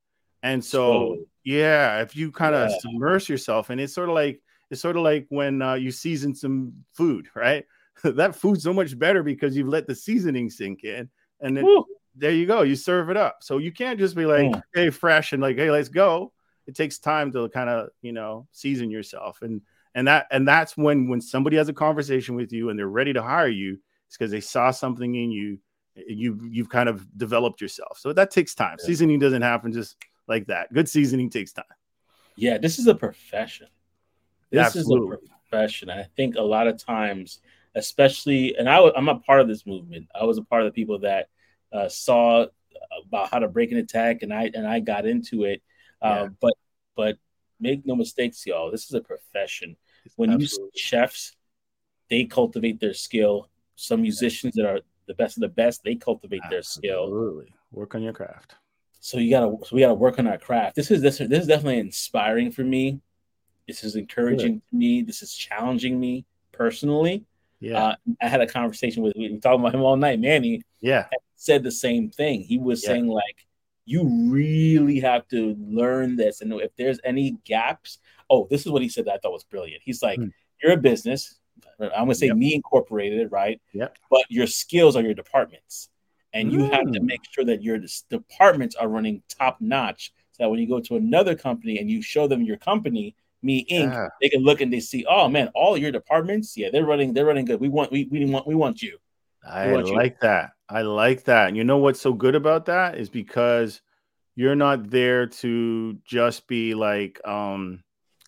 And so, oh. yeah, if you kind of yeah. immerse yourself, and it's sort of like, it's sort of like when uh, you season some food, right? that food's so much better because you've let the seasoning sink in, and then there you go, you serve it up. So you can't just be like, mm. hey, fresh and like, hey, let's go. It takes time to kind of you know season yourself, and and that and that's when when somebody has a conversation with you and they're ready to hire you, it's because they saw something in you you you've kind of developed yourself. So that takes time. Yeah. Seasoning doesn't happen just like that. Good seasoning takes time. Yeah, this is a profession. This Absolutely. is a profession. I think a lot of times, especially, and I, I'm a part of this movement. I was a part of the people that uh, saw about how to break an attack, and I and I got into it. Uh, yeah. But but make no mistakes, y'all. This is a profession. When Absolutely. you chefs, they cultivate their skill. Some musicians that are the best of the best, they cultivate Absolutely. their skill. Absolutely, work on your craft. So you gotta, so we gotta work on our craft. This is this this is definitely inspiring for me. This is encouraging Good. to me. This is challenging me personally. Yeah, uh, I had a conversation with we were talking about him all night. Manny, yeah, said the same thing. He was yeah. saying like, you really have to learn this, and if there's any gaps, oh, this is what he said that I thought was brilliant. He's like, hmm. you're a business. I'm gonna say yep. me incorporated, right? Yeah. But your skills are your departments, and you mm. have to hmm. make sure that your departments are running top notch. So that when you go to another company and you show them your company, me Inc., yeah. they can look and they see, oh man, all your departments, yeah, they're running, they're running good. We want, we, we want, we want you. I want like you. that. I like that. And you know what's so good about that is because you're not there to just be like, um,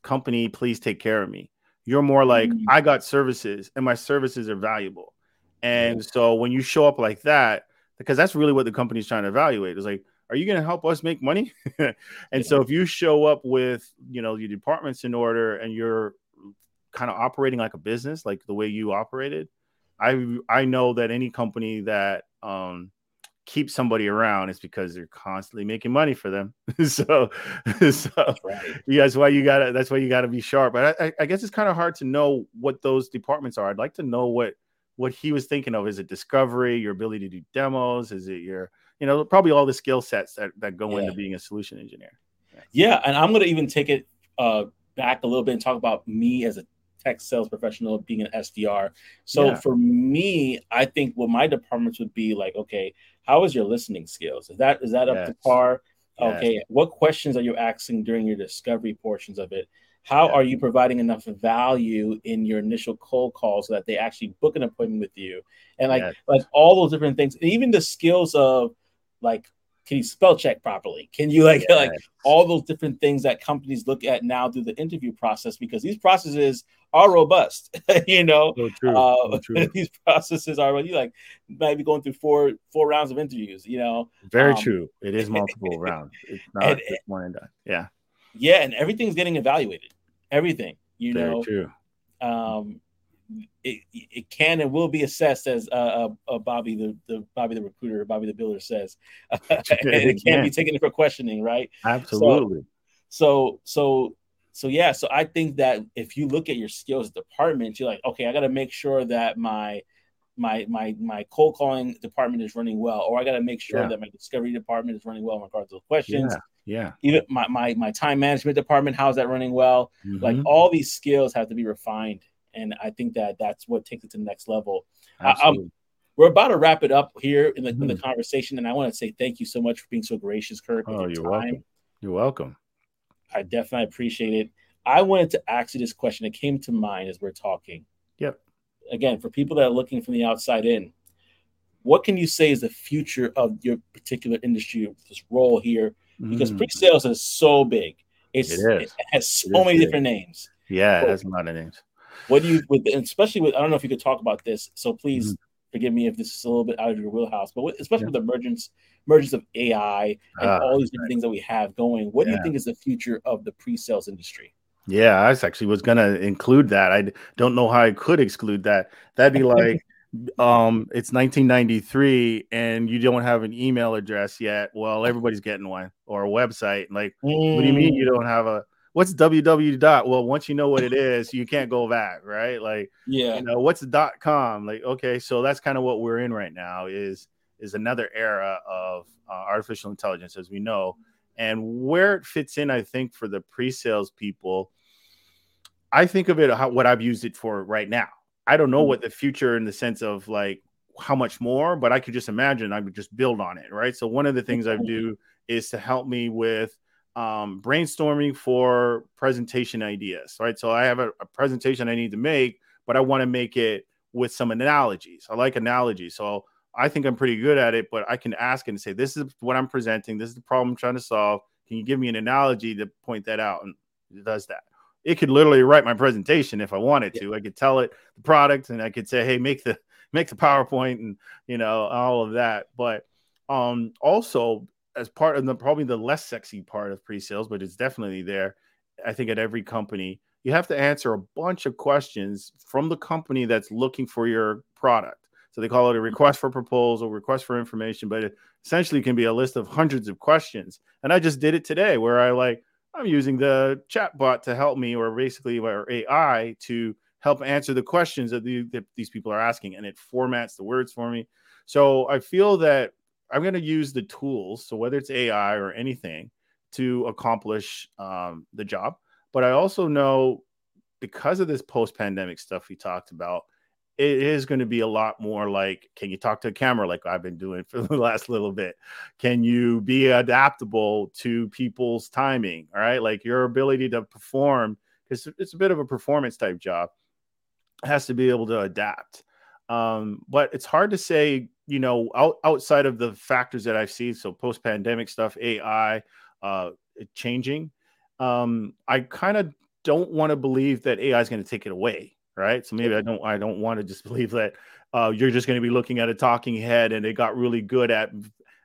company, please take care of me. You're more like, mm-hmm. I got services and my services are valuable. And mm-hmm. so when you show up like that, because that's really what the company's trying to evaluate is like, are you going to help us make money? and yeah. so if you show up with, you know, your departments in order and you're kind of operating like a business, like the way you operated, I I know that any company that um keeps somebody around is because they're constantly making money for them. so, so right. yeah, that's why you gotta that's why you gotta be sharp. But I, I guess it's kind of hard to know what those departments are. I'd like to know what what he was thinking of. Is it discovery, your ability to do demos? Is it your you know probably all the skill sets that, that go yeah. into being a solution engineer? Yeah. yeah, and I'm gonna even take it uh, back a little bit and talk about me as a tech sales professional being an SDR. So yeah. for me, I think what my departments would be like, okay, how is your listening skills? Is that is that yes. up to par? Yes. Okay, what questions are you asking during your discovery portions of it? How are you providing enough value in your initial cold call so that they actually book an appointment with you? And like like all those different things, even the skills of like can you spell check properly? Can you like yes. like all those different things that companies look at now through the interview process because these processes are robust. you know, so true. Uh, so these processes are you like might be going through four four rounds of interviews. You know, very um, true. It is multiple rounds. It's not and, just one and done. Yeah, yeah, and everything's getting evaluated. Everything. You very know, true. Um, it, it can and will be assessed as uh, uh, uh, Bobby the, the Bobby the recruiter, Bobby the builder says, and it can be taken for questioning, right? Absolutely. So, so, so, so yeah. So I think that if you look at your skills department, you're like, okay, I got to make sure that my my my my cold calling department is running well, or I got to make sure yeah. that my discovery department is running well in regards to questions. Yeah. Yeah. Even my, my my time management department, how's that running well? Mm-hmm. Like all these skills have to be refined and I think that that's what takes it to the next level. Um, we're about to wrap it up here in the, mm-hmm. in the, mm-hmm. conversation, and I want to say thank you so much for being so gracious, Kirk. Oh, you're time. welcome. You're welcome. I definitely appreciate it. I wanted to ask you this question. It came to mind as we're talking. Yep. Again, for people that are looking from the outside in, what can you say is the future of your particular industry, this role here? Because mm. pre-sales is so big. It's, it, it has so it many big. different names. Yeah, it has a lot of names. What do you, with, especially with, I don't know if you could talk about this, so please mm-hmm. forgive me if this is a little bit out of your wheelhouse, but with, especially yeah. with the emergence, emergence of AI and uh, all these different right. things that we have going, what yeah. do you think is the future of the pre-sales industry? Yeah, I actually was gonna include that. I don't know how I could exclude that. That'd be like, um, it's 1993 and you don't have an email address yet. Well, everybody's getting one or a website. Like, mm. what do you mean you mm. don't have a what's www dot? Well, once you know what it is, you can't go back, right? Like, yeah, you know, what's dot com? Like, okay, so that's kind of what we're in right now. Is is another era of uh, artificial intelligence, as we know, and where it fits in, I think, for the pre-sales people. I think of it how, what I've used it for right now. I don't know mm-hmm. what the future in the sense of like how much more, but I could just imagine I would just build on it, right? So one of the things I do is to help me with um, brainstorming for presentation ideas, right? So I have a, a, presentation I need to make, but I want to make it with some analogies. I like analogies. So I think I'm pretty good at it, but I can ask and say, this is what I'm presenting. This is the problem I'm trying to solve. Can you give me an analogy to point that out? And it does that. It could literally write my presentation if I wanted to. I could tell it the product and I could say, hey, make the make the PowerPoint and you know all of that. But um also as part of the probably the less sexy part of pre-sales, but it's definitely there. I think at every company, you have to answer a bunch of questions from the company that's looking for your product. So they call it a mm-hmm. request for proposal, request for information, but it essentially can be a list of hundreds of questions. And I just did it today where I like, I'm using the chat bot to help me, or basically our AI to help answer the questions that, the, that these people are asking. And it formats the words for me. So I feel that I'm going to use the tools. So whether it's AI or anything to accomplish um, the job. But I also know because of this post pandemic stuff we talked about, it is going to be a lot more like can you talk to a camera like I've been doing for the last little bit? Can you be adaptable to people's timing? All right, like your ability to perform because it's a bit of a performance type job has to be able to adapt. Um, but it's hard to say, you know, out, outside of the factors that I've seen, so post pandemic stuff, AI, uh, changing. Um, I kind of don't want to believe that AI is going to take it away right? So maybe I don't I don't want to just believe that uh, you're just going to be looking at a talking head and it got really good at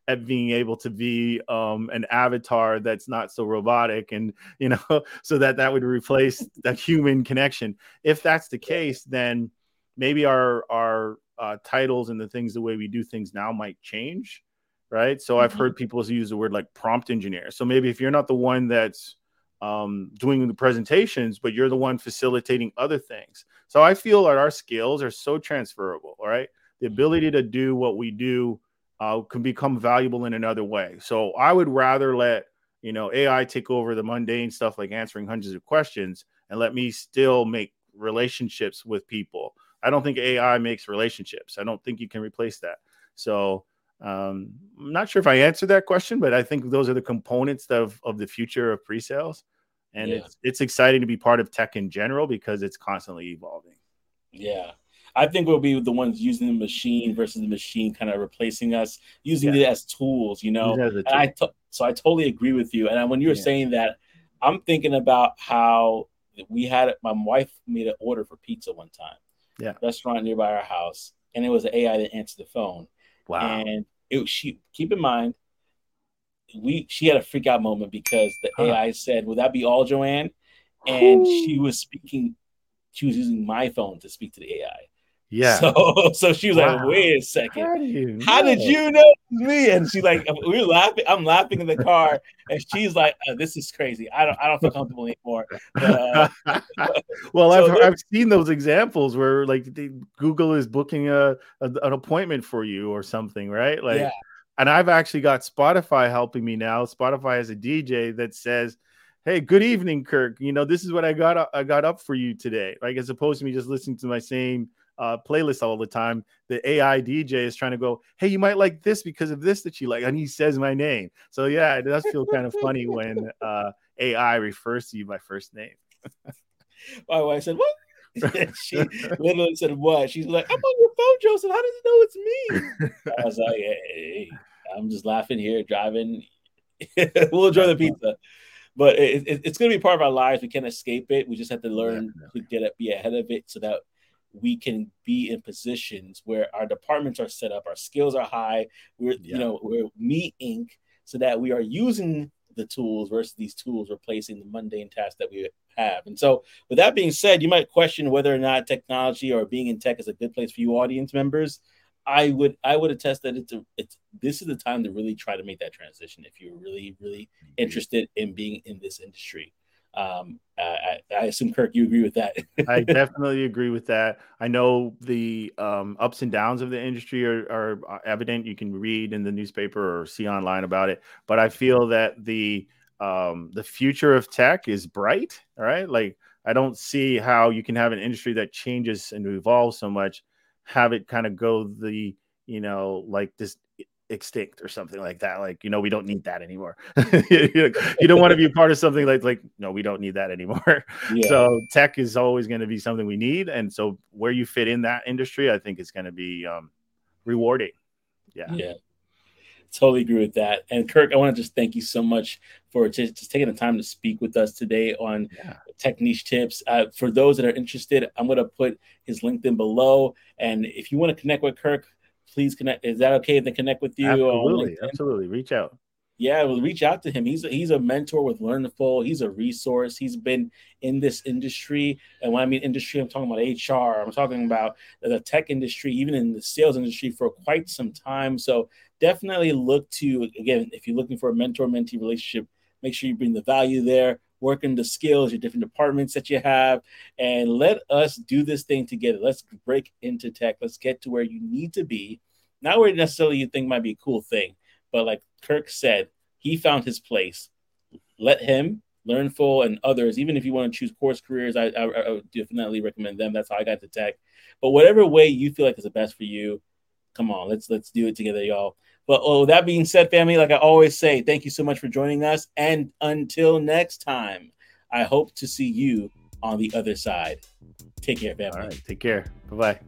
at being able to be um, an avatar that's not so robotic and you know so that that would replace that human connection if that's the case then maybe our our uh, titles and the things the way we do things now might change right so mm-hmm. i've heard people use the word like prompt engineer so maybe if you're not the one that's um, doing the presentations, but you're the one facilitating other things. So I feel that our skills are so transferable. All right, the ability to do what we do uh, can become valuable in another way. So I would rather let you know AI take over the mundane stuff like answering hundreds of questions and let me still make relationships with people. I don't think AI makes relationships. I don't think you can replace that. So um, I'm not sure if I answered that question, but I think those are the components of, of the future of pre-sales and yeah. it's it's exciting to be part of tech in general because it's constantly evolving. Yeah. I think we'll be the ones using the machine versus the machine kind of replacing us, using yeah. it as tools, you know. Tool. I to- so I totally agree with you. And when you were yeah. saying that, I'm thinking about how we had my wife made an order for pizza one time. Yeah. Restaurant nearby our house. And it was an AI that answered the phone. Wow. And it she keep in mind we she had a freak out moment because the huh. AI said, "Would that be all, Joanne?" And Ooh. she was speaking. She was using my phone to speak to the AI. Yeah. So so she was wow. like, "Wait a second, how, you know? how did you know me?" And she's like, "We are laughing. I'm laughing in the car, and she's like, oh, "This is crazy. I don't I don't feel comfortable anymore." uh, well, so I've I've seen those examples where like Google is booking a, a, an appointment for you or something, right? Like. Yeah and I've actually got Spotify helping me now. Spotify has a DJ that says, "Hey, good evening, Kirk. You know, this is what I got. I got up for you today. Like as opposed to me just listening to my same uh, playlist all the time. The AI DJ is trying to go, "Hey, you might like this because of this that you like," and he says my name. So yeah, it does feel kind of funny when uh, AI refers to you by first name. my wife said, "What?" she literally said, "What?" She's like, "I'm on your phone, Joseph. How does it know it's me?" I was like, "Hey, I'm just laughing here, driving. we'll enjoy the pizza." But it, it, it's going to be part of our lives. We can't escape it. We just have to learn to get it, be ahead of it, so that we can be in positions where our departments are set up, our skills are high. We're yeah. you know we're Me Inc. so that we are using the tools versus these tools replacing the mundane tasks that we have. And so, with that being said, you might question whether or not technology or being in tech is a good place for you, audience members. I would I would attest that it's a, it's this is the time to really try to make that transition if you're really really interested in being in this industry. Um, I, I assume Kirk, you agree with that. I definitely agree with that. I know the um, ups and downs of the industry are, are evident. You can read in the newspaper or see online about it. But I feel that the um, the future of tech is bright. All right, like I don't see how you can have an industry that changes and evolves so much, have it kind of go the you know like this extinct or something like that. Like, you know, we don't need that anymore. you don't want to be part of something like like no, we don't need that anymore. Yeah. So tech is always going to be something we need, and so where you fit in that industry, I think is going to be um, rewarding. Yeah. Yeah. Totally agree with that. And Kirk, I want to just thank you so much for just, just taking the time to speak with us today on yeah. Tech Niche Tips. Uh, for those that are interested, I'm going to put his LinkedIn below. And if you want to connect with Kirk, please connect. Is that okay if they connect with you? Absolutely. Absolutely. Reach out yeah, well, reach out to him. He's a, he's a mentor with Learnfull. He's a resource. He's been in this industry, and when I mean industry, I'm talking about HR. I'm talking about the tech industry, even in the sales industry, for quite some time. So definitely look to again, if you're looking for a mentor-mentee relationship, make sure you bring the value there. Work in the skills, your different departments that you have, and let us do this thing together. Let's break into tech. Let's get to where you need to be. Not where necessarily you think might be a cool thing, but like Kirk said, he found his place. Let him, Learnfull, and others, even if you want to choose CourseCareers, I, I, I would definitely recommend them. That's how I got to tech. But whatever way you feel like is the best for you, come on, let's let's do it together, y'all. But oh, that being said, family, like I always say, thank you so much for joining us. And until next time, I hope to see you on the other side. Take care, family. All right, take care. Bye bye.